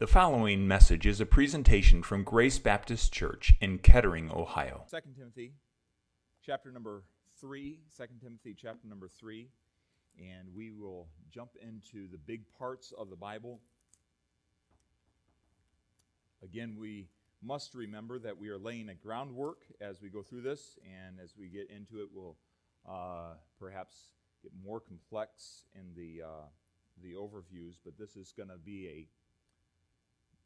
The following message is a presentation from Grace Baptist Church in Kettering, Ohio. 2 Timothy chapter number 3, 2 Timothy chapter number 3, and we will jump into the big parts of the Bible. Again, we must remember that we are laying a groundwork as we go through this, and as we get into it, we'll uh, perhaps get more complex in the, uh, the overviews, but this is going to be a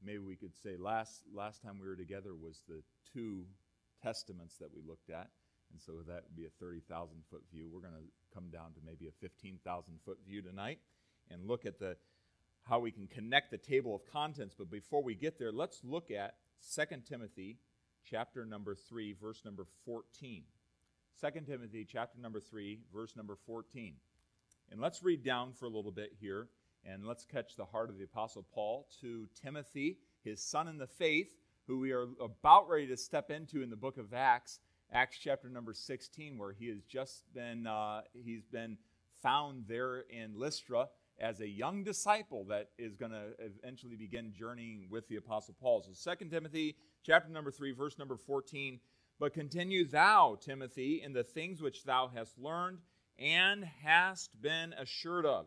maybe we could say last last time we were together was the two testaments that we looked at. And so that would be a 30,000 foot view. We're going to come down to maybe a 15,000 foot view tonight and look at the how we can connect the table of contents. But before we get there let's look at 2 Timothy chapter number 3 verse number 14 2 Timothy chapter number 3 verse number 14 and let's read down for a little bit here and let's catch the heart of the Apostle Paul to Timothy, his son in the faith, who we are about ready to step into in the book of Acts, Acts chapter number 16, where he has just been, uh, he's been found there in Lystra as a young disciple that is going to eventually begin journeying with the Apostle Paul. So 2 Timothy chapter number 3, verse number 14. But continue thou, Timothy, in the things which thou hast learned and hast been assured of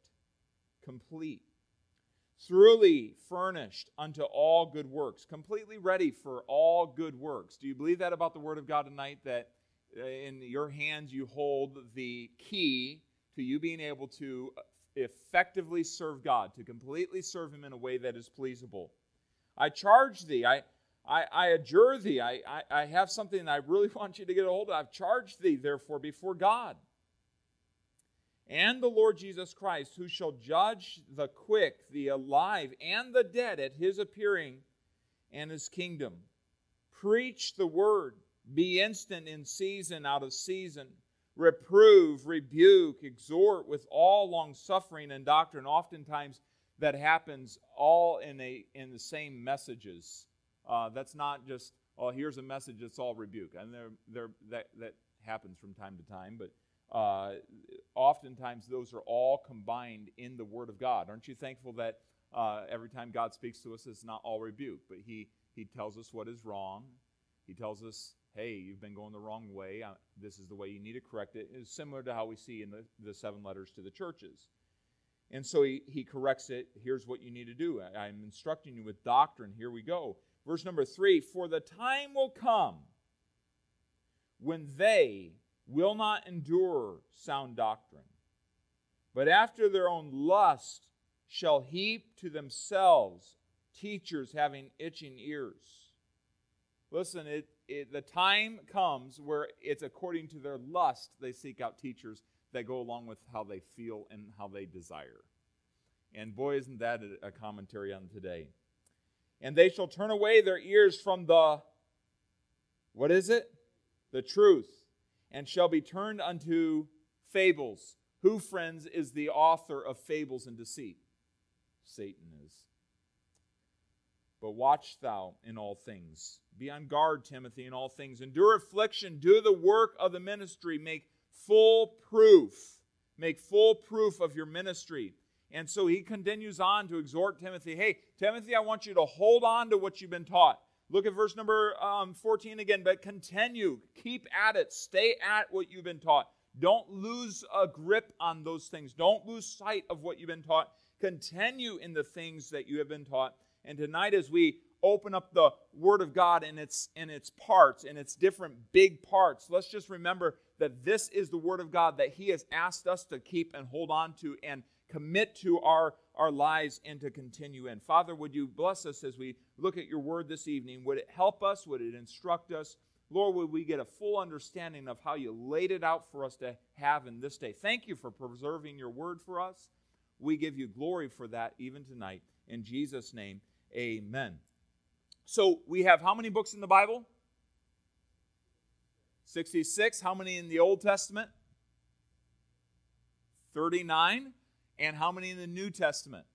complete, thoroughly furnished unto all good works, completely ready for all good works. Do you believe that about the Word of God tonight? That uh, in your hands you hold the key to you being able to effectively serve God, to completely serve Him in a way that is pleasable. I charge thee, I, I, I adjure thee, I, I, I have something I really want you to get a hold of. I've charged thee, therefore, before God and the Lord Jesus Christ, who shall judge the quick, the alive, and the dead at his appearing and his kingdom. Preach the word, be instant in season, out of season. Reprove, rebuke, exhort with all long suffering and doctrine. Oftentimes, that happens all in a in the same messages. Uh, that's not just oh here's a message that's all rebuke, and there there that that happens from time to time, but uh, oftentimes those are all combined in the Word of God. Aren't you thankful that uh, every time God speaks to us, it's not all rebuke, but He, he tells us what is wrong. He tells us, hey, you've been going the wrong way. Uh, this is the way you need to correct it. It's similar to how we see in the, the seven letters to the churches. And so he, he corrects it. Here's what you need to do. I, I'm instructing you with doctrine. Here we go. Verse number three For the time will come when they will not endure sound doctrine, but after their own lust shall heap to themselves teachers having itching ears. Listen, it, it, the time comes where it's according to their lust they seek out teachers that go along with how they feel and how they desire. And boy, isn't that a, a commentary on today. And they shall turn away their ears from the, what is it? The truth and shall be turned unto fables. Who, friends, is the author of fables and deceit? Satan is. But watch thou in all things. Be on guard, Timothy, in all things. Endure affliction. Do the work of the ministry. Make full proof. Make full proof of your ministry. And so he continues on to exhort Timothy hey, Timothy, I want you to hold on to what you've been taught. Look at verse number um, 14 again. But continue, keep at it, stay at what you've been taught. Don't lose a grip on those things. Don't lose sight of what you've been taught. Continue in the things that you have been taught. And tonight, as we open up the Word of God in its in its parts, in its different big parts, let's just remember that this is the Word of God that He has asked us to keep and hold on to and commit to our, our lives and to continue in. Father, would you bless us as we look at your word this evening? Would it help us? Would it instruct us? Lord, would we get a full understanding of how you laid it out for us to have in this day? Thank you for preserving your word for us. We give you glory for that even tonight. In Jesus' name, amen. So we have how many books in the Bible? 66. How many in the Old Testament? 39. And how many in the New Testament?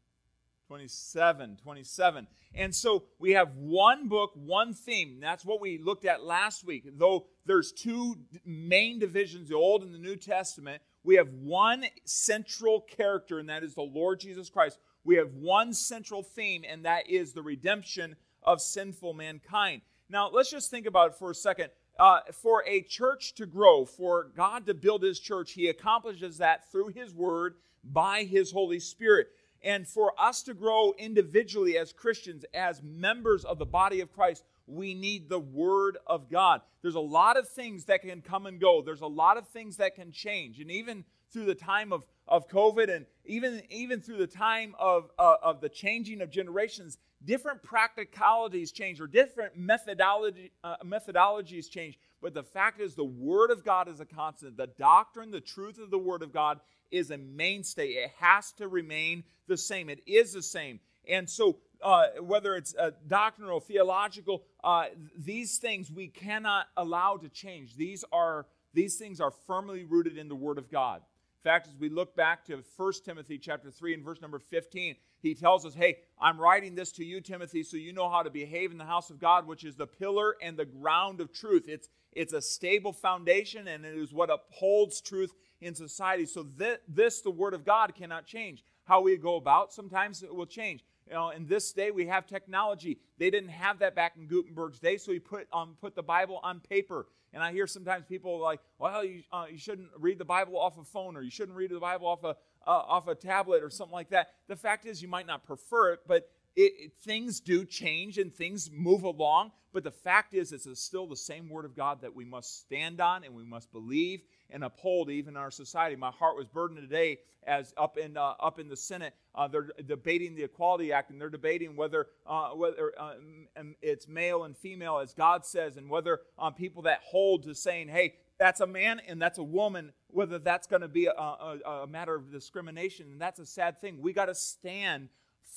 27, 27. And so we have one book, one theme. That's what we looked at last week. Though there's two main divisions, the Old and the New Testament, we have one central character, and that is the Lord Jesus Christ. We have one central theme, and that is the redemption of sinful mankind. Now, let's just think about it for a second. Uh, for a church to grow, for God to build his church, he accomplishes that through his word by his Holy Spirit. And for us to grow individually as Christians, as members of the body of Christ, we need the Word of God. There's a lot of things that can come and go, there's a lot of things that can change. And even through the time of, of COVID and even, even through the time of, uh, of the changing of generations, different practicalities change or different methodology, uh, methodologies change. But the fact is, the Word of God is a constant. The doctrine, the truth of the Word of God is a mainstay. It has to remain the same. It is the same. And so, uh, whether it's uh, doctrinal, theological, uh, these things we cannot allow to change. These are these things are firmly rooted in the Word of God. In fact, as we look back to 1 Timothy chapter 3 and verse number 15, he tells us, Hey, I'm writing this to you, Timothy, so you know how to behave in the house of God, which is the pillar and the ground of truth. It's, it's a stable foundation and it is what upholds truth in society. So this, this, the Word of God, cannot change. How we go about, sometimes it will change. You know, in this day we have technology. They didn't have that back in Gutenberg's day, so he put um, put the Bible on paper. And I hear sometimes people like, "Well, you, uh, you shouldn't read the Bible off a phone, or you shouldn't read the Bible off a uh, off a tablet, or something like that." The fact is, you might not prefer it, but it, it, things do change and things move along. But the fact is, it's still the same Word of God that we must stand on and we must believe and uphold even in our society. My heart was burdened today as up in uh, up in the Senate, uh, they're debating the Equality Act and they're debating whether uh, whether uh, it's male and female as God says, and whether um, people that hold to saying, "Hey, that's a man and that's a woman," whether that's going to be a, a, a matter of discrimination, and that's a sad thing. We got to stand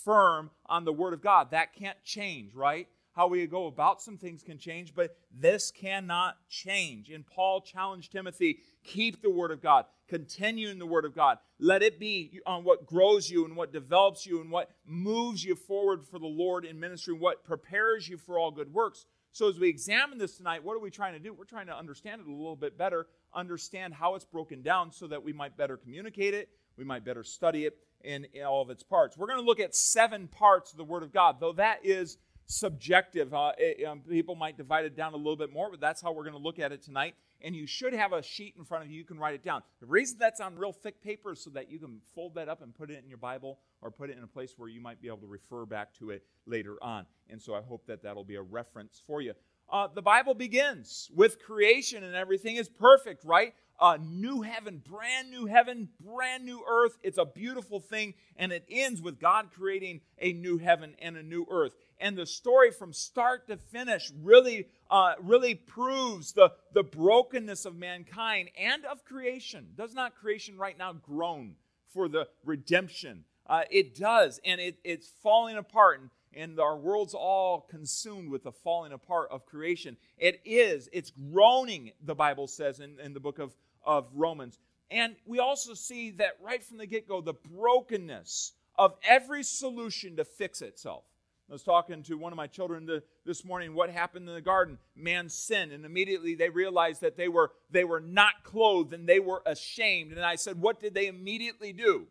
firm on the Word of God. That can't change, right? how we go about some things can change, but this cannot change. And Paul challenged Timothy keep the Word of God, continue in the Word of God. Let it be on what grows you and what develops you and what moves you forward for the Lord in ministry, what prepares you for all good works. So, as we examine this tonight, what are we trying to do? We're trying to understand it a little bit better, understand how it's broken down so that we might better communicate it, we might better study it in, all of its parts. We're going to look at seven parts of the Word of God, though that is subjective. Uh, it, um, people might divide it down a little bit more, but that's how we're going to look at it tonight. And you should have a sheet in front of you. You can write it down. The reason that's on real thick paper is so that you can fold that up and put it in your Bible or put it in a place where you might be able to refer back to it later on. And so I hope that that'll be a reference for you. Uh, the Bible begins with creation and everything is perfect, right? a new heaven, brand new heaven, brand new earth. It's a beautiful thing. And it ends with God creating a new heaven and a new earth. And the story from start to finish really, uh, really proves the, the brokenness of mankind and of creation. Does not creation right now groan for the redemption? Uh, it does. And it, it's falling apart. And and our world's all consumed with the falling apart of creation. It is, it's groaning, the Bible says in, in the book of, of Romans. And we also see that right from the get go, the brokenness of every solution to fix itself. I was talking to one of my children this morning. What happened in the garden? Man sinned, and immediately they realized that they were they were not clothed and they were ashamed. And I said, "What did they immediately do?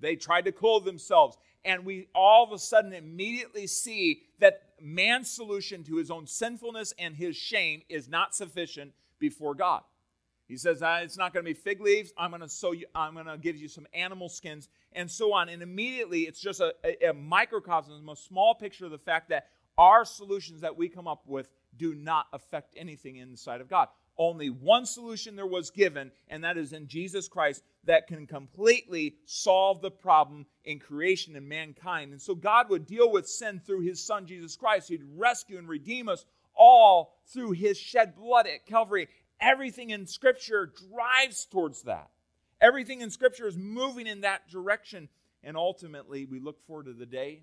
They tried to clothe themselves." And we all of a sudden immediately see that man's solution to his own sinfulness and his shame is not sufficient before God. He says, uh, It's not going to be fig leaves. I'm going to sew you, I'm going to give you some animal skins, and so on. And immediately, it's just a, a, a microcosm, a small picture of the fact that our solutions that we come up with do not affect anything inside of God. Only one solution there was given, and that is in Jesus Christ, that can completely solve the problem in creation and mankind. And so God would deal with sin through his Son, Jesus Christ. He'd rescue and redeem us all through his shed blood at Calvary. Everything in Scripture drives towards that. Everything in Scripture is moving in that direction. And ultimately, we look forward to the day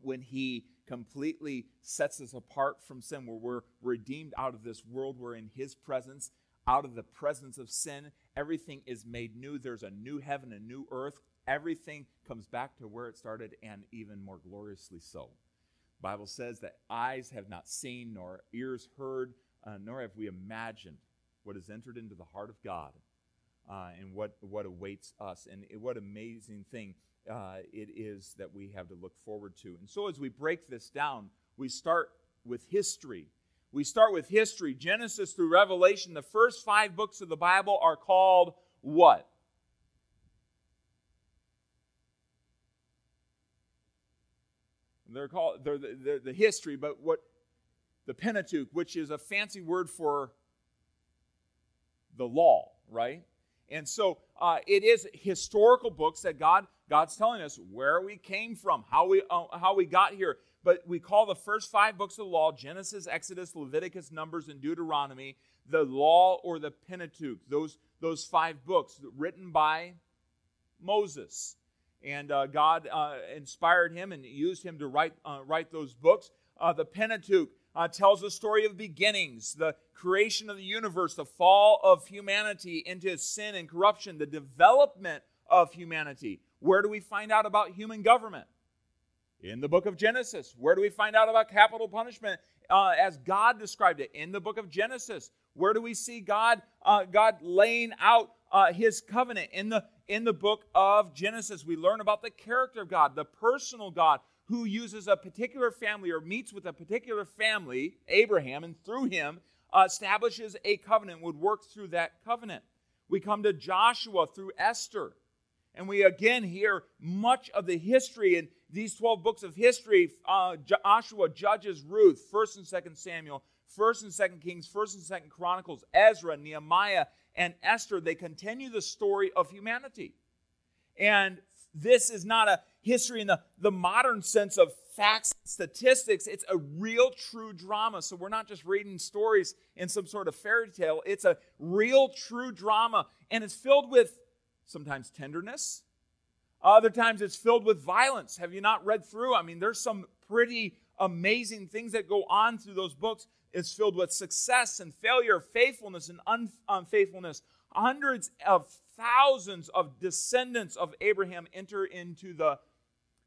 when He completely sets us apart from sin, where we're redeemed out of this world. We're in His presence, out of the presence of sin. Everything is made new. There's a new heaven, a new earth. Everything comes back to where it started, and even more gloriously so. The Bible says that eyes have not seen, nor ears heard, uh, nor have we imagined what has entered into the heart of God uh, and what, what awaits us. And what amazing thing uh, it is that we have to look forward to. And so, as we break this down, we start with history. We start with history. Genesis through Revelation, the first five books of the Bible are called what? They're called they're the, the history, but what the Pentateuch, which is a fancy word for the law, right? And so uh, it is historical books that God God's telling us where we came from, how we uh, how we got here. But we call the first five books of the law Genesis, Exodus, Leviticus, Numbers, and Deuteronomy the law or the Pentateuch. Those those five books written by Moses, and uh, God uh, inspired him and used him to write uh, write those books. Uh, the Pentateuch uh, tells the story of beginnings, the creation of the universe, the fall of humanity into sin and corruption, the development of humanity. Where do we find out about human government? In the book of Genesis. Where do we find out about capital punishment uh, as God described it? In the book of Genesis. Where do we see God, uh, God laying out uh, His covenant? In the in the book of Genesis, we learn about the character of God, the personal God who uses a particular family or meets with a particular family, Abraham, and through him uh, establishes a covenant, would work through that covenant. We come to Joshua through Esther. And we again hear much of the history in these 12 books of history. Uh, Joshua judges Ruth, 1st and 2nd Samuel, 1st and 2nd Kings, 1st and 2nd Chronicles, Ezra, Nehemiah, and Esther. They continue the story of humanity. And this is not a history in the, the modern sense of facts, statistics. It's a real, true drama. So we're not just reading stories in some sort of fairy tale. It's a real, true drama. And it's filled with sometimes tenderness. Other times it's filled with violence. Have you not read through? I mean, there's some pretty amazing things that go on through those books. It's filled with success and failure, faithfulness and unfaithfulness. Hundreds of thousands of descendants of Abraham enter into the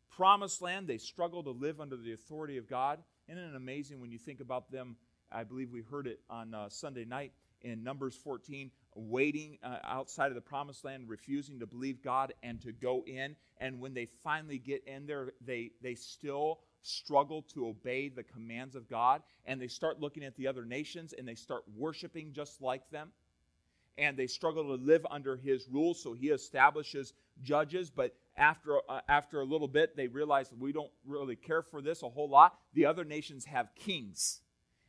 promised land. They struggle to live under the authority of God. Isn't it amazing when you think about them? I believe we heard it on uh, Sunday night in Numbers 14, waiting uh, outside of the promised land, refusing to believe God and to go in. And when they finally get in there, they, they still struggle to obey the commands of God. And they start looking at the other nations and they start worshiping just like them. And they struggle to live under his rule. So he establishes judges. But after, uh, after a little bit, they realize we don't really care for this a whole lot. The other nations have kings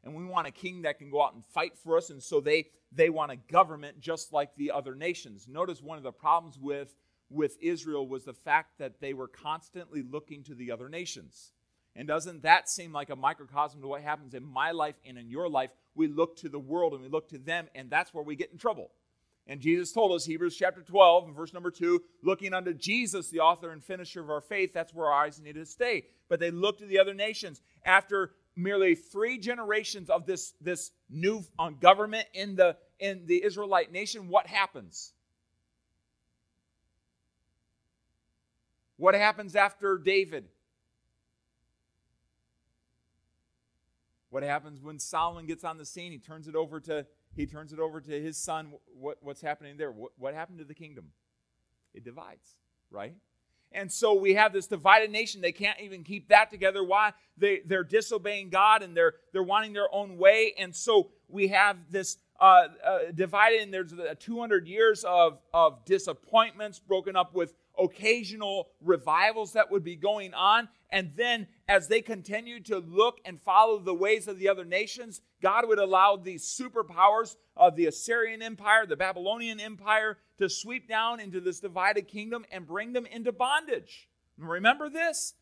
and we want a king that can go out and fight for us and so they they want a government just like the other nations notice one of the problems with with israel was the fact that they were constantly looking to the other nations and doesn't that seem like a microcosm to what happens in my life and in your life we look to the world and we look to them and that's where we get in trouble and Jesus told us, Hebrews chapter 12, and verse number 2, looking unto Jesus, the author and finisher of our faith, that's where our eyes need to stay. But they looked to the other nations. After merely three generations of this, this new uh, government in the, in the Israelite nation, what happens? What happens after David? What happens when Solomon gets on the scene? He turns it over to he turns it over to his son. What, what's happening there? What, what happened to the kingdom? It divides, right? And so we have this divided nation. They can't even keep that together. Why? They, they're disobeying God and they're, they're wanting their own way. And so we have this uh, uh, divided, and there's 200 years of, of disappointments broken up with occasional revivals that would be going on. And then, as they continued to look and follow the ways of the other nations, God would allow these superpowers of the Assyrian Empire, the Babylonian Empire, to sweep down into this divided kingdom and bring them into bondage. remember this?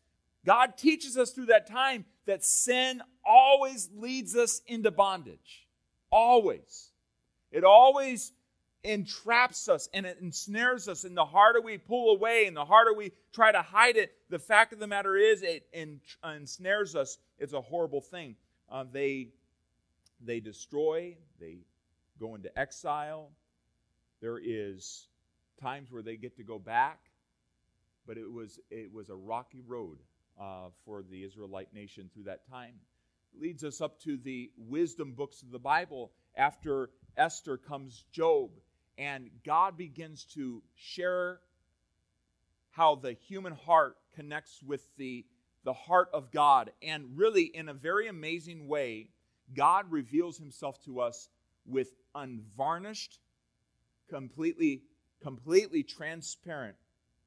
God teaches us through that time that sin always leads us into bondage. Always. It always entraps us and it ensnares us. And the harder we pull away and the harder we try to hide it, the fact of the matter is it ensnares us. It's a horrible thing. Uh, they, they destroy, they go into exile. There is times where they get to go back, but it was, it was a rocky road uh, for the Israelite nation through that time. Leads us up to the wisdom books of the Bible. After Esther comes Job and God begins to share how the human heart connects with the, the heart of God. And really, in a very amazing way, God reveals himself to us with unvarnished, completely, completely transparent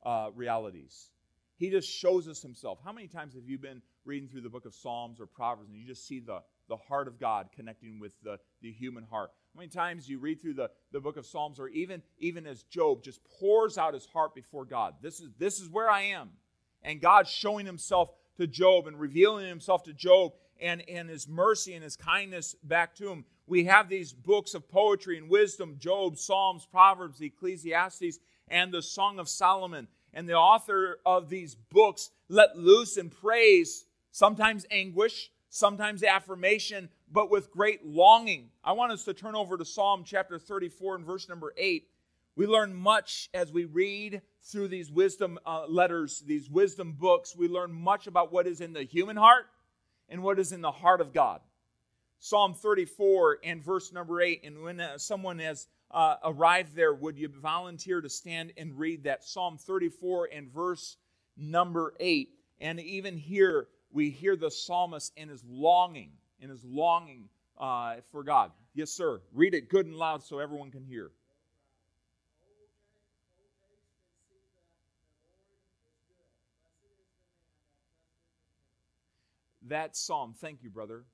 uh, realities. He just shows us himself. How many times have you been reading through the book of Psalms or Proverbs and you just see the, the heart of God connecting with the, the human heart? How many times you read through the, the book of Psalms, or even, even as Job just pours out his heart before God? This is, this is where I am. And God showing himself to Job and revealing himself to Job and, and his mercy and his kindness back to him. We have these books of poetry and wisdom Job, Psalms, Proverbs, Ecclesiastes, and the Song of Solomon. And the author of these books let loose in praise, sometimes anguish, sometimes affirmation, but with great longing. I want us to turn over to Psalm chapter 34 and verse number 8. We learn much as we read through these wisdom uh, letters, these wisdom books. We learn much about what is in the human heart and what is in the heart of God. Psalm 34 and verse number 8. And when uh, someone has uh, arrived there, would you volunteer to stand and read that? Psalm 34 and verse number 8. And even here, we hear the psalmist in his longing in his longing uh, for God. Yes, sir. Read it good and loud so everyone can hear. That psalm, thank you, brother.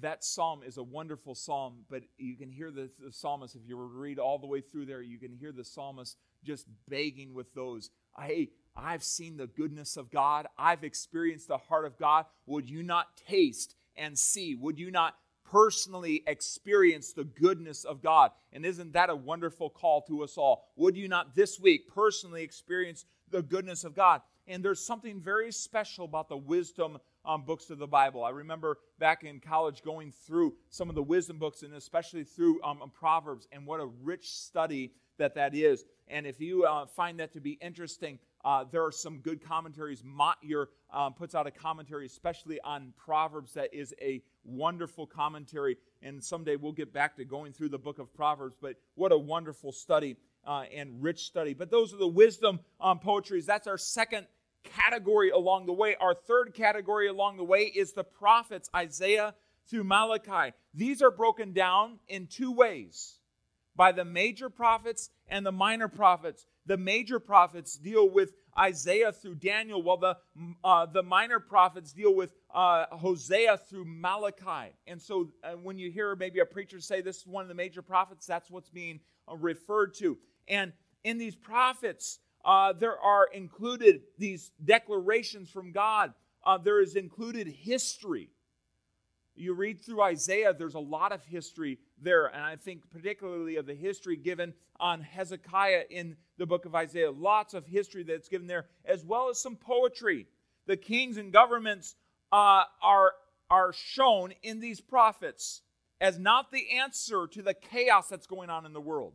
That psalm is a wonderful psalm, but you can hear the, the psalmist, if you read all the way through there, you can hear the psalmist just begging with those. Hey, I've seen the goodness of God. I've experienced the heart of God. Would you not taste and see? Would you not personally experience the goodness of God? And isn't that a wonderful call to us all? Would you not this week personally experience the goodness of God? And there's something very special about the wisdom um, books of the Bible. I remember back in college going through some of the wisdom books and especially through um, Proverbs, and what a rich study that that is. And if you uh, find that to be interesting, uh, there are some good commentaries. Motyer um, puts out a commentary, especially on Proverbs, that is a wonderful commentary. And someday we'll get back to going through the book of Proverbs. But what a wonderful study uh, and rich study. But those are the wisdom um, poetries. That's our second category along the way. Our third category along the way is the prophets, Isaiah through Malachi. These are broken down in two ways by the major prophets and the minor prophets the major prophets deal with Isaiah through Daniel, while the, uh, the minor prophets deal with uh, Hosea through Malachi. And so uh, when you hear maybe a preacher say this is one of the major prophets, that's what's being uh, referred to. And in these prophets, uh, there are included these declarations from God. Uh, there is included history. You read through Isaiah, there's a lot of history there. And I think particularly of the history given on Hezekiah in the book of Isaiah. Lots of history that's given there, as well as some poetry. The kings and governments uh, are, are shown in these prophets as not the answer to the chaos that's going on in the world.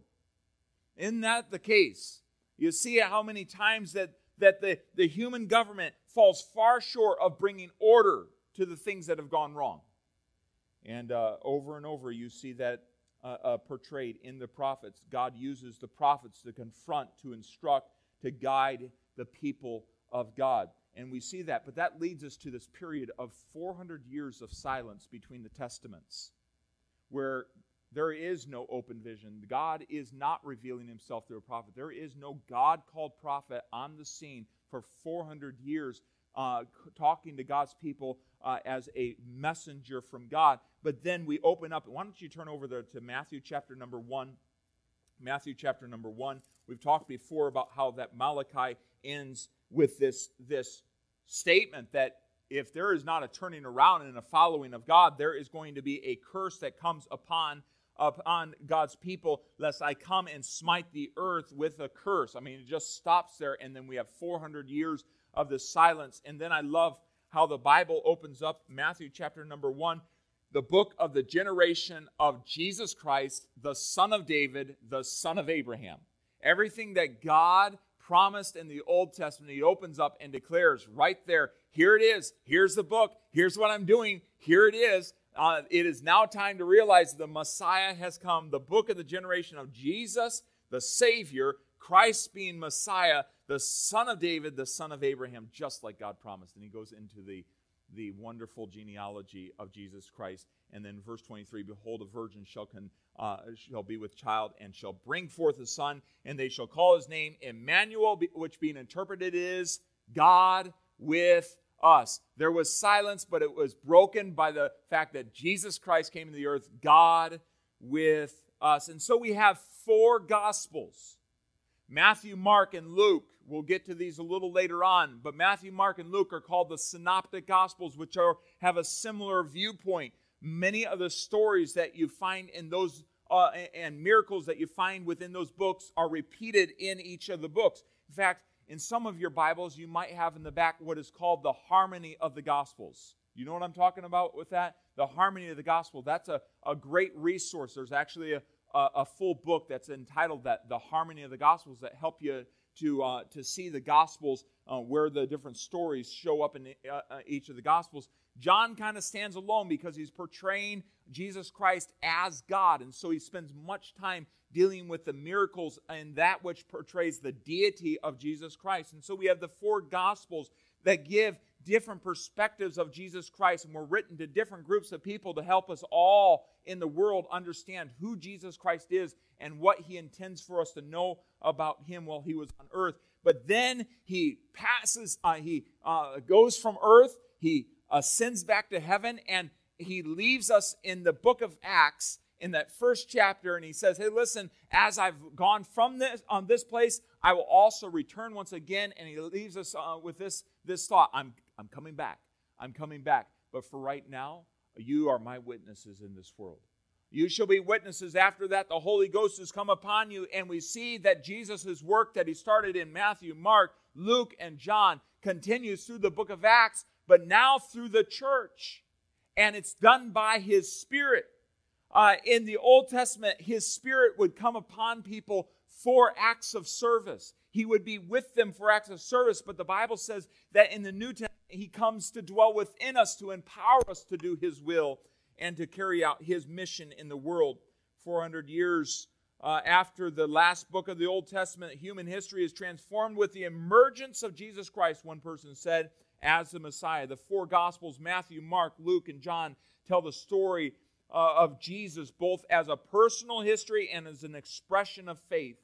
Isn't that the case? You see how many times that, that the, the human government falls far short of bringing order to the things that have gone wrong. And uh, over and over, you see that uh, uh, portrayed in the prophets. God uses the prophets to confront, to instruct, to guide the people of God. And we see that. But that leads us to this period of 400 years of silence between the testaments, where there is no open vision. God is not revealing himself through a prophet. There is no God called prophet on the scene for 400 years uh, talking to God's people uh, as a messenger from God. But then we open up. Why don't you turn over to, to Matthew chapter number one? Matthew chapter number one. We've talked before about how that Malachi ends with this, this statement that if there is not a turning around and a following of God, there is going to be a curse that comes upon upon God's people, lest I come and smite the earth with a curse. I mean, it just stops there, and then we have 400 years of this silence. And then I love how the Bible opens up Matthew chapter number one, the book of the generation of Jesus Christ, the son of David, the son of Abraham. Everything that God promised in the Old Testament, he opens up and declares right there, here it is, here's the book, here's what I'm doing, here it is. Uh, it is now time to realize the Messiah has come, the book of the generation of Jesus, the Savior, Christ being Messiah, the son of David, the son of Abraham, just like God promised. And he goes into the, the wonderful genealogy of Jesus Christ. And then verse 23 Behold, a virgin shall, con, uh, shall be with child and shall bring forth a son, and they shall call his name Emmanuel, which being interpreted is God with us. There was silence, but it was broken by the fact that Jesus Christ came to the earth, God with us. And so we have four gospels Matthew, Mark, and Luke. We'll get to these a little later on, but Matthew, Mark, and Luke are called the synoptic gospels, which are, have a similar viewpoint. Many of the stories that you find in those uh, and miracles that you find within those books are repeated in each of the books. In fact, in some of your Bibles, you might have in the back what is called the harmony of the Gospels. You know what I'm talking about with that? The harmony of the gospel. That's a, a great resource. There's actually a, a, a full book that's entitled that the harmony of the gospels that help you to uh, to see the gospels uh, where the different stories show up in uh, uh each of the gospels john kind of stands alone because he's portraying jesus christ as god and so he spends much time dealing with the miracles and that which portrays the deity of Jesus Christ. And so we have the four gospels that give different perspectives of Jesus Christ and were written to different groups of people to help us all in the world understand who Jesus Christ is and what he intends for us to know about him while he was on earth. But then he passes, uh, he uh, goes from earth, he ascends back to heaven, and he leaves us in the book of Acts in that first chapter and he says hey listen as i've gone from this on this place i will also return once again and he leaves us uh, with this this thought i'm i'm coming back. I'm coming back. But for right now you are my witnesses in this world. You shall be witnesses after that the holy ghost has come upon you and we see that jesus' work that he started in matthew mark luke and john continues through the book of acts but now through the church. And it's done by his spirit. Uh, in the Old Testament, his spirit would come upon people for acts of service. He would be with them for acts of service, but the Bible says that in the New Testament, he comes to dwell within us to empower us to do his will and to carry out his mission in the world. 400 years uh, after the last book of the Old Testament, human history is transformed with the emergence of Jesus Christ, one person said, as the Messiah. The four Gospels, Matthew, Mark, Luke, and John, tell the story uh, of Jesus, both as a personal history and as an expression of faith.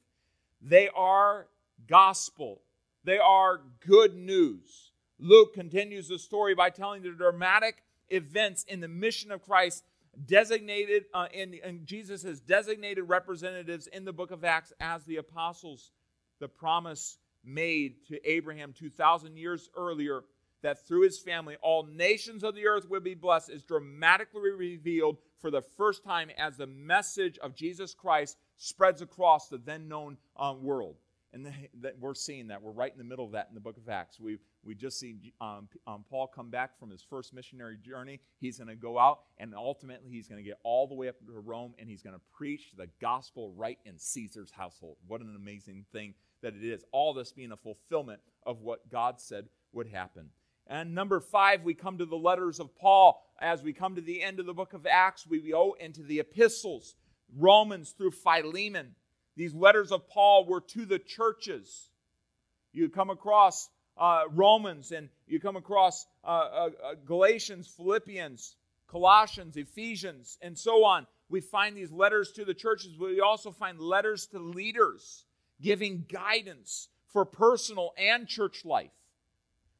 They are gospel, they are good news. Luke continues the story by telling the dramatic events in the mission of Christ designated uh, in, in Jesus designated representatives in the book of Acts as the apostles. The promise made to Abraham 2,000 years earlier that through his family all nations of the earth would be blessed is dramatically revealed for the first time as the message of Jesus Christ spreads across the then known um, world. And the, we're seeing that. We're right in the middle of that in the book of Acts. We, we just see um, um, Paul come back from his first missionary journey. He's going to go out, and ultimately, he's going to get all the way up to Rome, and he's going to preach the gospel right in Caesar's household. What an amazing thing that it is. All this being a fulfillment of what God said would happen. And number five, we come to the letters of Paul. As we come to the end of the book of Acts, we go into the epistles, Romans through Philemon. These letters of Paul were to the churches. You come across uh, Romans and you come across uh, uh, uh Galatians, Philippians, Colossians, Ephesians, and so on. We find these letters to the churches, but we also find letters to leaders giving guidance for personal and church life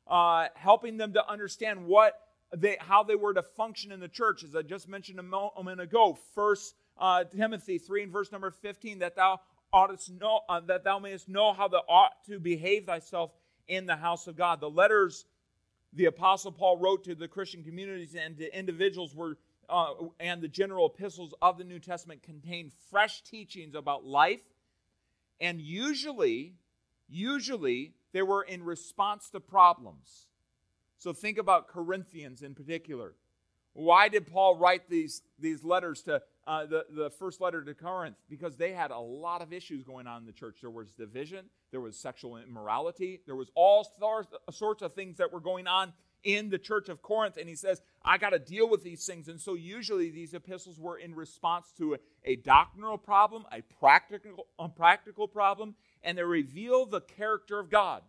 uh, helping them to understand what they, how they were to function in the church. As I just mentioned a moment ago, First uh, Timothy three and verse number fifteen, that thou oughtest know uh, that thou mayest know how thou ought to behave thyself in the house of God. The letters the apostle Paul wrote to the Christian communities and to individuals were uh, and the general epistles of the New Testament contain fresh teachings about life, and usually, usually they were in response to problems. So think about Corinthians in particular. Why did Paul write these, these letters to uh, the, the first letter to Corinth? Because they had a lot of issues going on in the church. There was division, there was sexual immorality, there was all sorts of things that were going on in the church of Corinth. And he says, I got to deal with these things. And so usually these epistles were in response to a, a doctrinal problem, a practical, a practical problem, and they reveal the character of God.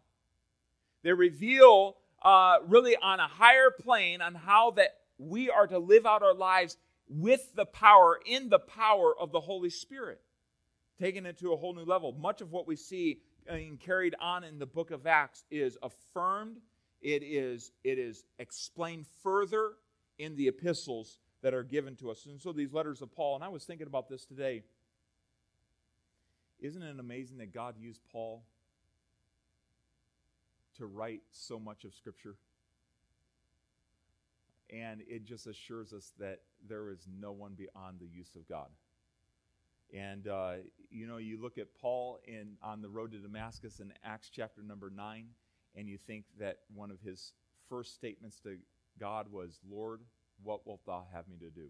They reveal uh, really on a higher plane on how that we are to live out our lives with the power, in the power of the Holy Spirit, taking it to a whole new level. Much of what we see and carried on in the book of Acts is affirmed, it is, it is explained further in the epistles that are given to us. And so these letters of Paul, and I was thinking about this today. Isn't it amazing that God used Paul to write so much of Scripture? And it just assures us that there is no one beyond the use of God. And uh, you know, you look at Paul in on the road to Damascus in Acts chapter number nine, and you think that one of his first statements to God was, "Lord, what wilt Thou have me to do?"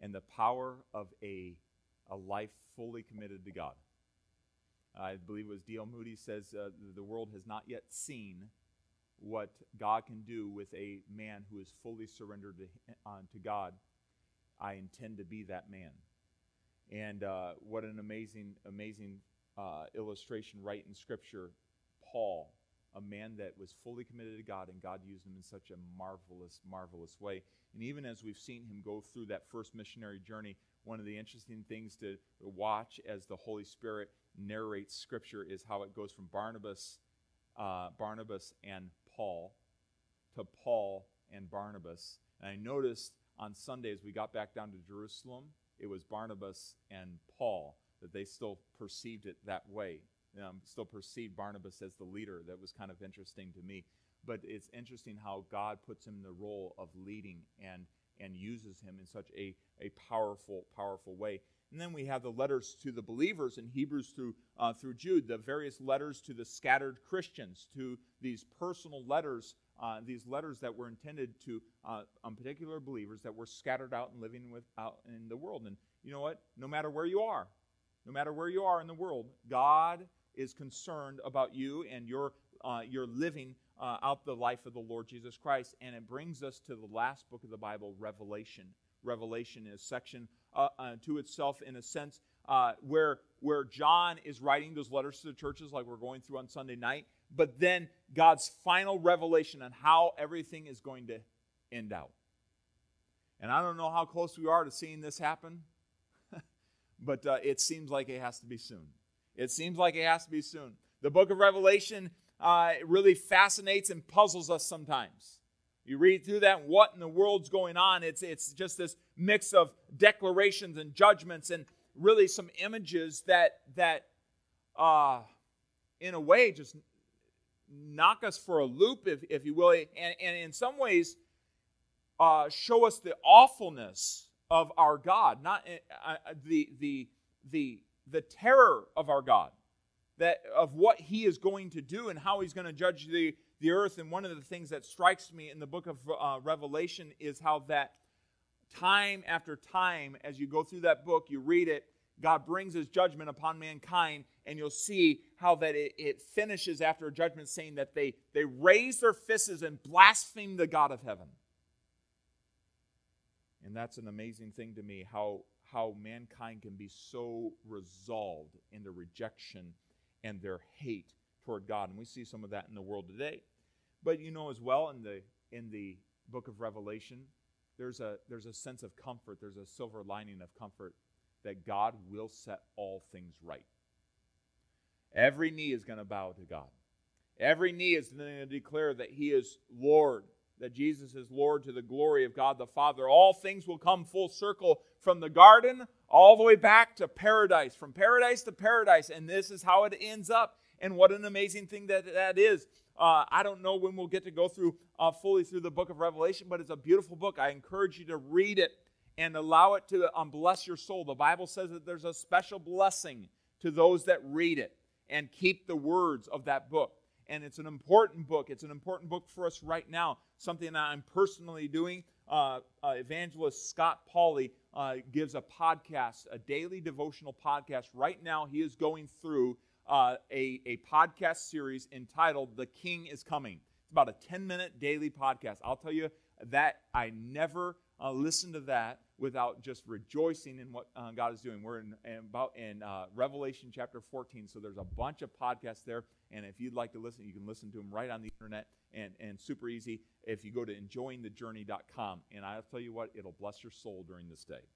And the power of a a life fully committed to God. I believe it was D.L. Moody says uh, the world has not yet seen what God can do with a man who is fully surrendered to, uh, to God, I intend to be that man. And uh, what an amazing, amazing uh, illustration right in Scripture. Paul, a man that was fully committed to God, and God used him in such a marvelous, marvelous way. And even as we've seen him go through that first missionary journey, one of the interesting things to watch as the Holy Spirit narrates Scripture is how it goes from Barnabas, uh, Barnabas and Paul to Paul and Barnabas. And I noticed on Sundays we got back down to Jerusalem, it was Barnabas and Paul, that they still perceived it that way. Um, still perceived Barnabas as the leader. That was kind of interesting to me. But it's interesting how God puts him in the role of leading and, and uses him in such a, a powerful, powerful way. And then we have the letters to the believers in Hebrews through, uh, through Jude, the various letters to the scattered Christians, to these personal letters, uh, these letters that were intended to uh, um, particular believers that were scattered out and living with, out in the world. And you know what? No matter where you are, no matter where you are in the world, God is concerned about you and your, uh, your living uh, out the life of the Lord Jesus Christ. And it brings us to the last book of the Bible, Revelation. Revelation is section uh, uh, to itself in a sense uh, where, where John is writing those letters to the churches, like we're going through on Sunday night, but then God's final revelation on how everything is going to end out. And I don't know how close we are to seeing this happen, but uh, it seems like it has to be soon. It seems like it has to be soon. The book of Revelation uh, really fascinates and puzzles us sometimes. You read through that, what in the world's going on? It's, it's just this mix of declarations and judgments and really some images that, that uh, in a way, just knock us for a loop, if, if you will, and, and in some ways, uh, show us the awfulness of our God, not uh, uh the, the, the, the terror of our God, that of what He is going to do and how He's going to judge the the earth. And one of the things that strikes me in the book of uh, Revelation is how that time after time, as you go through that book, you read it, God brings his judgment upon mankind, and you'll see how that it, it finishes after a judgment saying that they, they raise their fists and blaspheme the God of heaven. And that's an amazing thing to me, how, how mankind can be so resolved in their rejection and their hate toward God. And we see some of that in the world today. But you know as well in the in the book of Revelation, there's a there's a sense of comfort, there's a silver lining of comfort that God will set all things right. Every knee is going to bow to God. Every knee is going to declare that He is Lord, that Jesus is Lord to the glory of God the Father. All things will come full circle from the garden all the way back to paradise, from paradise to paradise. And this is how it ends up. And what an amazing thing that that is. Uh, I don't know when we'll get to go through uh, fully through the book of Revelation, but it's a beautiful book. I encourage you to read it and allow it to um, bless your soul. The Bible says that there's a special blessing to those that read it and keep the words of that book. And it's an important book. It's an important book for us right now. Something that I'm personally doing. Uh, uh, evangelist Scott Pauley uh, gives a podcast, a daily devotional podcast. Right now, he is going through uh, a, a podcast series entitled The King is Coming. It's about a 10 minute daily podcast. I'll tell you that I never uh, listen to that without just rejoicing in what uh, God is doing. We're in, in about in uh, Revelation chapter 14, so there's a bunch of podcasts there. And if you'd like to listen, you can listen to them right on the internet and, and super easy if you go to enjoyingthejourney.com. And I'll tell you what, it'll bless your soul during this day.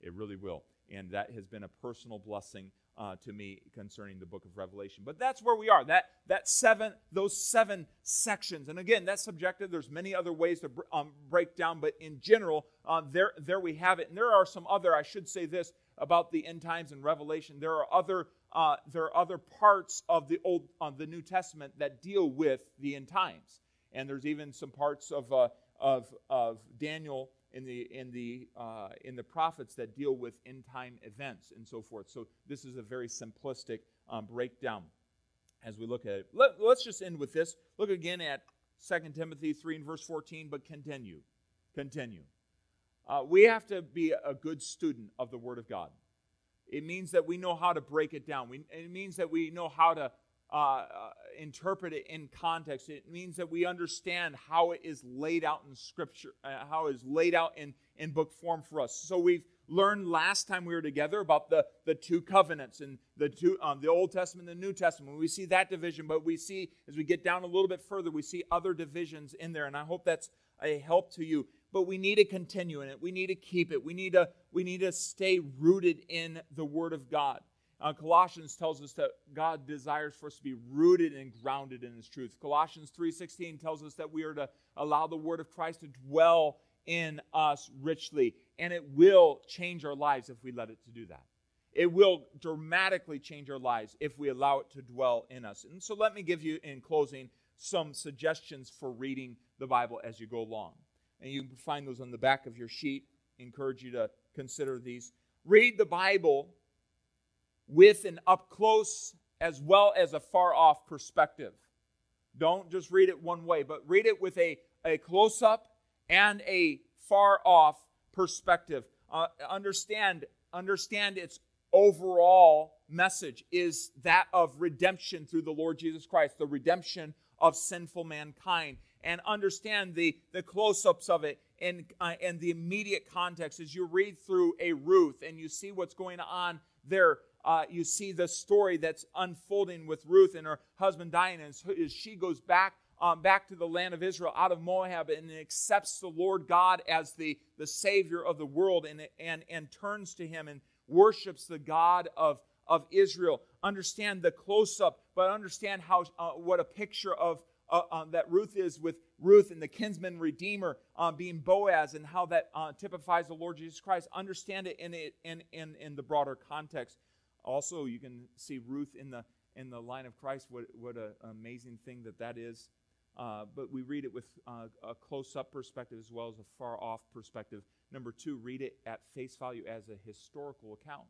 It really will. And that has been a personal blessing uh, to me concerning the book of Revelation. But that's where we are. That that seven, those seven sections. And again, that's subjective. There's many other ways to um, break down, but in general, uh, there there we have it. And there are some other. I should say this about the end times and Revelation. There are other uh, there are other parts of the old of the New Testament that deal with the end times. And there's even some parts of uh, of of Daniel in the in the uh, in the prophets that deal with end time events and so forth. So this is a very simplistic um, breakdown as we look at it. Let, us just end with this. Look again at 2 Timothy 3 and verse 14, but continue. Continue. Uh, we have to be a good student of the Word of God. It means that we know how to break it down. We, it means that we know how to uh, uh, interpret it in context. It means that we understand how it is laid out in Scripture, uh, how it is laid out in, in book form for us. So we've learned last time we were together about the, the two covenants and the two um, the Old Testament and the New Testament. We see that division, but we see as we get down a little bit further, we see other divisions in there, and I hope that's a help to you. But we need to continue in it. We need to keep it. We need to we need to stay rooted in the Word of God. Uh, Colossians tells us that God desires for us to be rooted and grounded in His truth. Colossians 3:16 tells us that we are to allow the Word of Christ to dwell in us richly, and it will change our lives if we let it to do that. It will dramatically change our lives if we allow it to dwell in us. And so, let me give you in closing some suggestions for reading the Bible as you go along. And you can find those on the back of your sheet. I encourage you to consider these. Read the Bible with an up close as well as a far off perspective. Don't just read it one way, but read it with a, a close up and a far off perspective. Uh, understand, understand its overall message is that of redemption through the Lord Jesus Christ, the redemption of sinful mankind. And understand the, the close ups of it and, uh, and the immediate context as you read through a Ruth and you see what's going on there uh, you see the story that's unfolding with Ruth and her husband dying as, as she goes back um, back to the land of Israel out of Moab and accepts the Lord God as the, the Savior of the world and, and, and turns to Him and worships the God of, of Israel. Understand the close up, but understand how uh, what a picture of uh, uh, that Ruth is with Ruth and the kinsman redeemer uh, being Boaz and how that uh, typifies the Lord Jesus Christ. Understand it in, it in, in, in the broader context. Also, you can see Ruth in the in the line of Christ. What what an amazing thing that that is. Uh, but we read it with a close up perspective as well as a far off perspective. Number two, read it at face value as a historical account.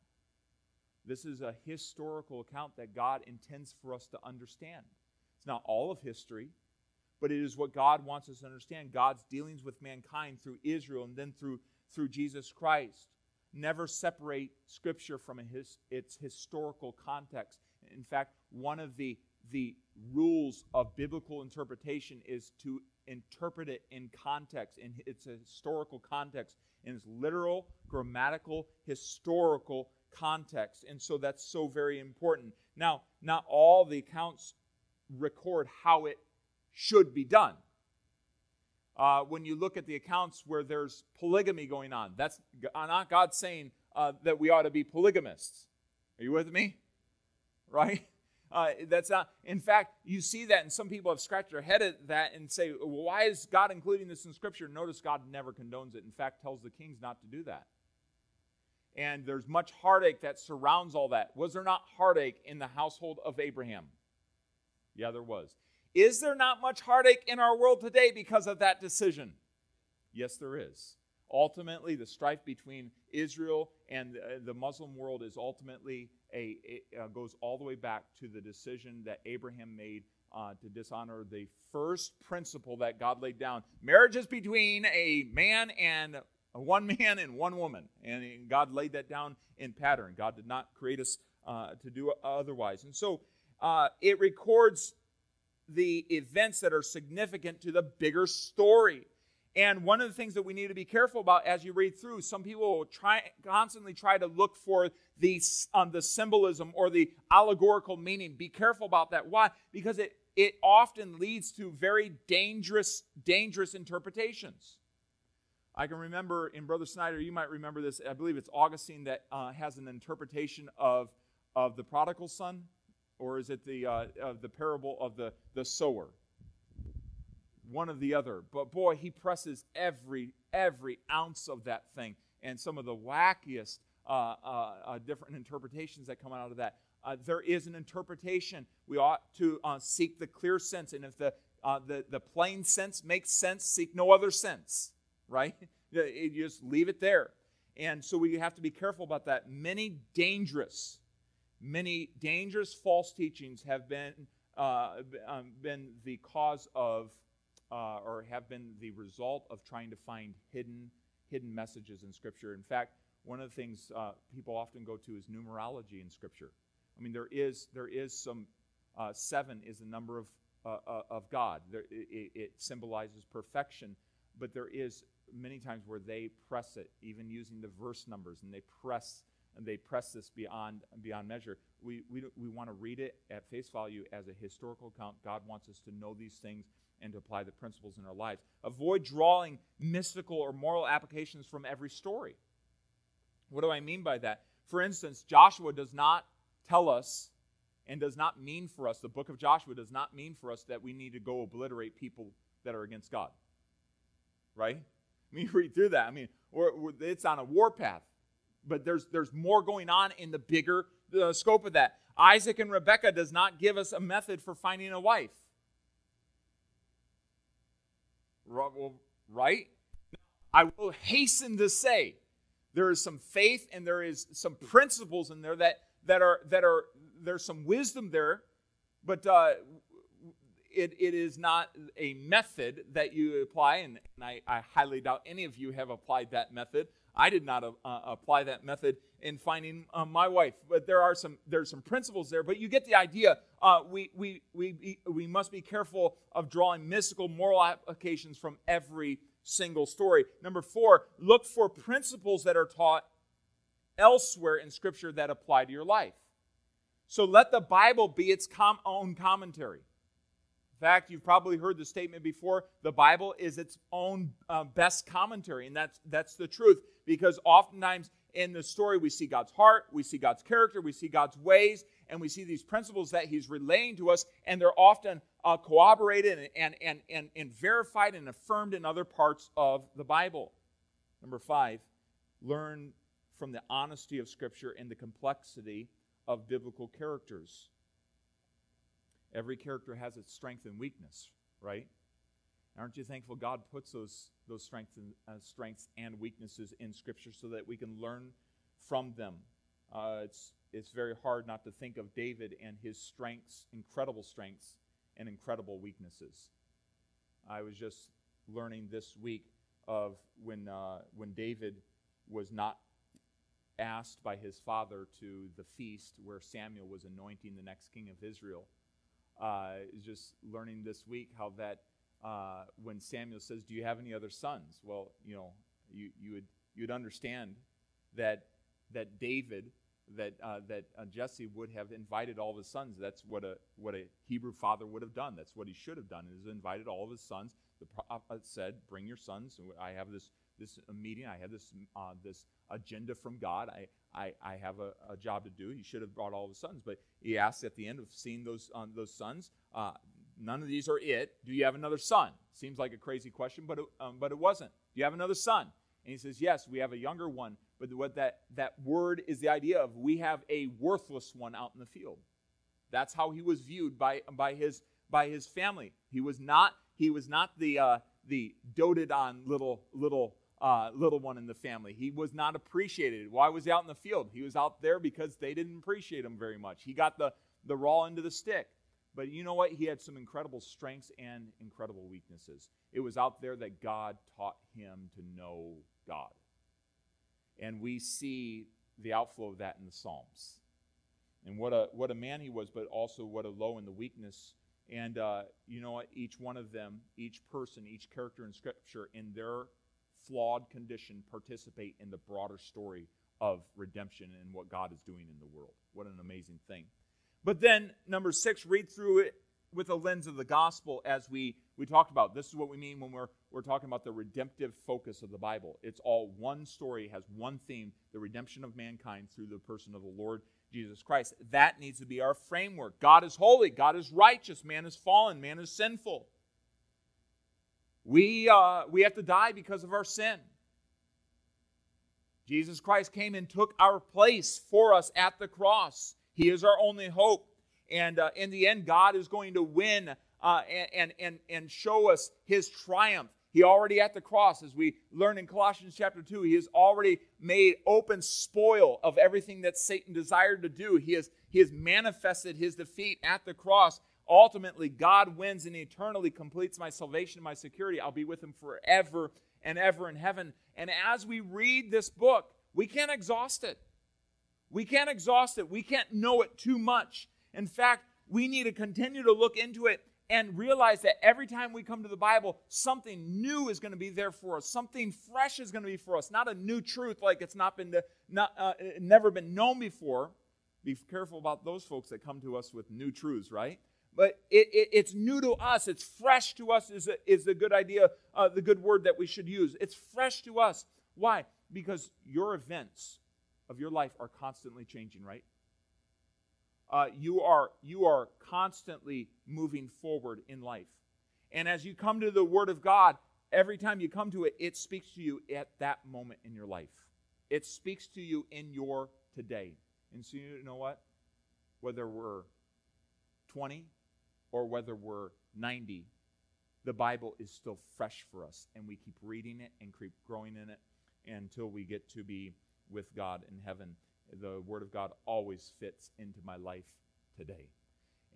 This is a historical account that God intends for us to understand. It's not all of history, but it is what God wants us to understand God's dealings with mankind through Israel and then through, through Jesus Christ never separate Scripture from his, its historical context. In fact, one of the, the rules of biblical interpretation is to interpret it in context, in its historical context, in its literal, grammatical, historical context. And so that's so very important. Now, not all the accounts record how it should be done uh, when you look at the accounts where there's polygamy going on. That's uh, not God saying uh, that we ought to be polygamists. Are you with me? Right? Uh, that's not. In fact, you see that, and some people have scratched their head at that and say, well, "Why is God including this in Scripture?" Notice God never condones it. In fact, tells the kings not to do that. And there's much heartache that surrounds all that. Was there not heartache in the household of Abraham? Yeah, there was. Is there not much heartache in our world today because of that decision? Yes, there is. Ultimately, the strife between Israel and the Muslim world is ultimately a, uh, goes all the way back to the decision that Abraham made uh, to dishonor the first principle that God laid down. Marriage is between a man and one man and one woman, and God laid that down in pattern. God did not create us uh, to do otherwise, and so uh, it records the events that are significant to the bigger story. And one of the things that we need to be careful about as you read through, some people will try constantly try to look for the, um, the symbolism or the allegorical meaning. Be careful about that. Why? Because it, it often leads to very dangerous, dangerous interpretations. I can remember in Brother Snyder, you might remember this, I believe it's Augustine that uh, has an interpretation of, of the prodigal son, or is it the, uh, of the parable of the, the sower? one of the other. But boy, he presses every every ounce of that thing, and some of the wackiest uh, uh, uh, different interpretations that come out of that. Uh, there is an interpretation. We ought to uh, seek the clear sense, and if the, uh, the the plain sense makes sense, seek no other sense. Right? you just leave it there. And so we have to be careful about that. Many dangerous, many dangerous false teachings have been um, been the cause of uh, or have been the result of trying to find hidden hidden messages in Scripture. In fact, one of the things uh, people often go to is numerology in Scripture. I mean, there is there is some uh, seven is the number of uh, uh, of God. There, it, it, symbolizes perfection, but there is many times where they press it, even using the verse numbers, and they press and they press this beyond beyond measure. We we we want to read it at face value as a historical account. God wants us to know these things and to apply the principles in our lives. Avoid drawing mystical or moral applications from every story. What do I mean by that? For instance, Joshua does not tell us and does not mean for us, the book of Joshua does not mean for us that we need to go obliterate people that are against God. Right? I mean, read through that. I mean, it's on a warpath, but there's, there's more going on in the bigger scope of that. Isaac and Rebecca does not give us a method for finding a wife. Right? I will hasten to say there is some faith and there is some principles in there that, that are that are there's some wisdom there, but uh, it, it is not a method that you apply, and, and I, I, highly doubt any of you have applied that method. I did not uh, apply that method in finding uh, my wife, but there are some there's some principles there. But you get the idea. Uh, we, we we we must be careful of drawing mystical moral applications from every single story. Number four, look for principles that are taught elsewhere in Scripture that apply to your life. So let the Bible be its com- own commentary. Fact, you've probably heard the statement before the Bible is its own uh, best commentary, and that's, that's the truth because oftentimes in the story we see God's heart, we see God's character, we see God's ways, and we see these principles that He's relaying to us, and they're often uh, corroborated and, and, and, and verified and affirmed in other parts of the Bible. Number five, learn from the honesty of Scripture and the complexity of biblical characters. Every character has its strength and weakness, right? Aren't you thankful God puts those, those strengths, and, uh, strengths and weaknesses in Scripture so that we can learn from them? Uh, it's, it's very hard not to think of David and his strengths, incredible strengths, and incredible weaknesses. I was just learning this week of when, uh, when David was not asked by his father to the feast where Samuel was anointing the next king of Israel uh, just learning this week how that uh, when Samuel says, "Do you have any other sons?" Well, you know, you you would you'd understand that that David that uh, that uh, Jesse would have invited all of his sons. That's what a what a Hebrew father would have done. That's what he should have done. Is invited all of his sons. The prophet said, "Bring your sons." I have this this meeting. I have this uh, this agenda from God. I I, I have a, a, job to do. He should have brought all of his sons, but he asks at the end of seeing those uh, those sons, uh, none of these are it. Do you have another son? Seems like a crazy question, but it, um, but it wasn't. Do you have another son? And he says, yes, we have a younger one. But what that that word is the idea of we have a worthless one out in the field. That's how he was viewed by by his by his family. He was not he was not the uh, the doted on little little uh, little one in the family. He was not appreciated. Why was he out in the field? He was out there because they didn't appreciate him very much. He got the the raw end of the stick. But you know what? He had some incredible strengths and incredible weaknesses. It was out there that God taught him to know God. And we see the outflow of that in the Psalms. And what a, what a man he was, but also what a low in the weakness. And uh, you know what? Each one of them, each person, each character in Scripture, in their flawed condition, participate in the broader story of redemption and what God is doing in the world. What an amazing thing. But then, number six, read through it with a lens of the gospel as we, we talked about. This is what we mean when we're, we're talking about the redemptive focus of the Bible. It's all one story, has one theme the redemption of mankind through the person of the Lord Jesus Christ. That needs to be our framework. God is holy, God is righteous, man is fallen, man is sinful. We, uh, we have to die because of our sin. Jesus Christ came and took our place for us at the cross. He is our only hope. And uh, in the end, God is going to win uh, and, and, and show us his triumph. He already at the cross, as we learn in Colossians chapter 2, he has already made open spoil of everything that Satan desired to do. He has, he has manifested his defeat at the cross. Ultimately, God wins and eternally completes my salvation and my security. I'll be with him forever and ever in heaven. And as we read this book, we can't exhaust it. We can't exhaust it. We can't know it too much. In fact, we need to continue to look into it and realize that every time we come to the Bible, something new is going to be there for us. Something fresh is going to be for us. Not a new truth like it's not been not, uh, never been known before. Be careful about those folks that come to us with new truths, right? But it, it, it's new to us. It's fresh to us. Is a, is a good idea, uh, the good word that we should use. It's fresh to us. Why? Because your events of your life are constantly changing, right? Uh, you are you are constantly moving forward in life, and as you come to the Word of God, every time you come to it, it speaks to you at that moment in your life. It speaks to you in your today. And so you know what? Whether we're 20 or whether we're 90, the Bible is still fresh for us, and we keep reading it and keep growing in it until we get to be with God in heaven. The Word of God always fits into my life today.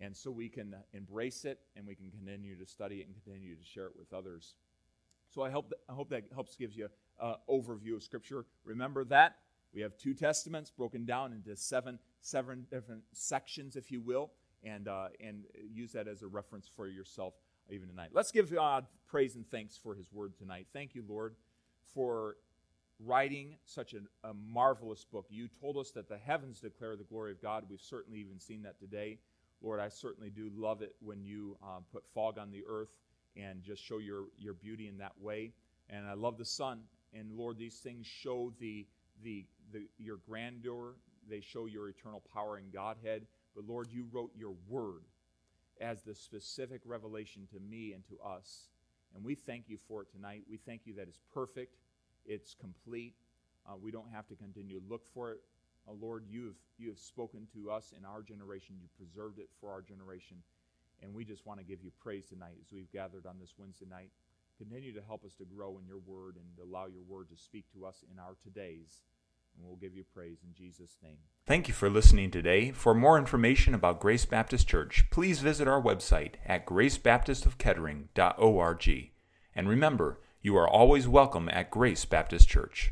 And so we can embrace it and we can continue to study it and continue to share it with others. So I hope that, I hope that helps gives you an overview of Scripture. Remember that we have two testaments broken down into seven seven different sections, if you will, and uh, and use that as a reference for yourself even tonight. Let's give God praise and thanks for His Word tonight. Thank you, Lord, for writing such a, a, marvelous book. You told us that the heavens declare the glory of God. We've certainly even seen that today. Lord, I certainly do love it when you um, put fog on the earth and just show your, your beauty in that way. And I love the sun. And Lord, these things show the, the, the, your grandeur, they show your eternal power and Godhead. But Lord, you wrote your word as the specific revelation to me and to us. And we thank you for it tonight. We thank you that it's perfect it's complete. Uh, we don't have to continue to look for it. Uh, Lord, you have, you have spoken to us in our generation. You preserved it for our generation. And we just want to give you praise tonight as we've gathered on this Wednesday night. Continue to help us to grow in your word and allow your word to speak to us in our todays. And we'll give you praise in Jesus' name. Thank you for listening today. For more information about Grace Baptist Church, please visit our website at gracebaptistofkettering.org. And remember, you are always welcome at Grace Baptist Church.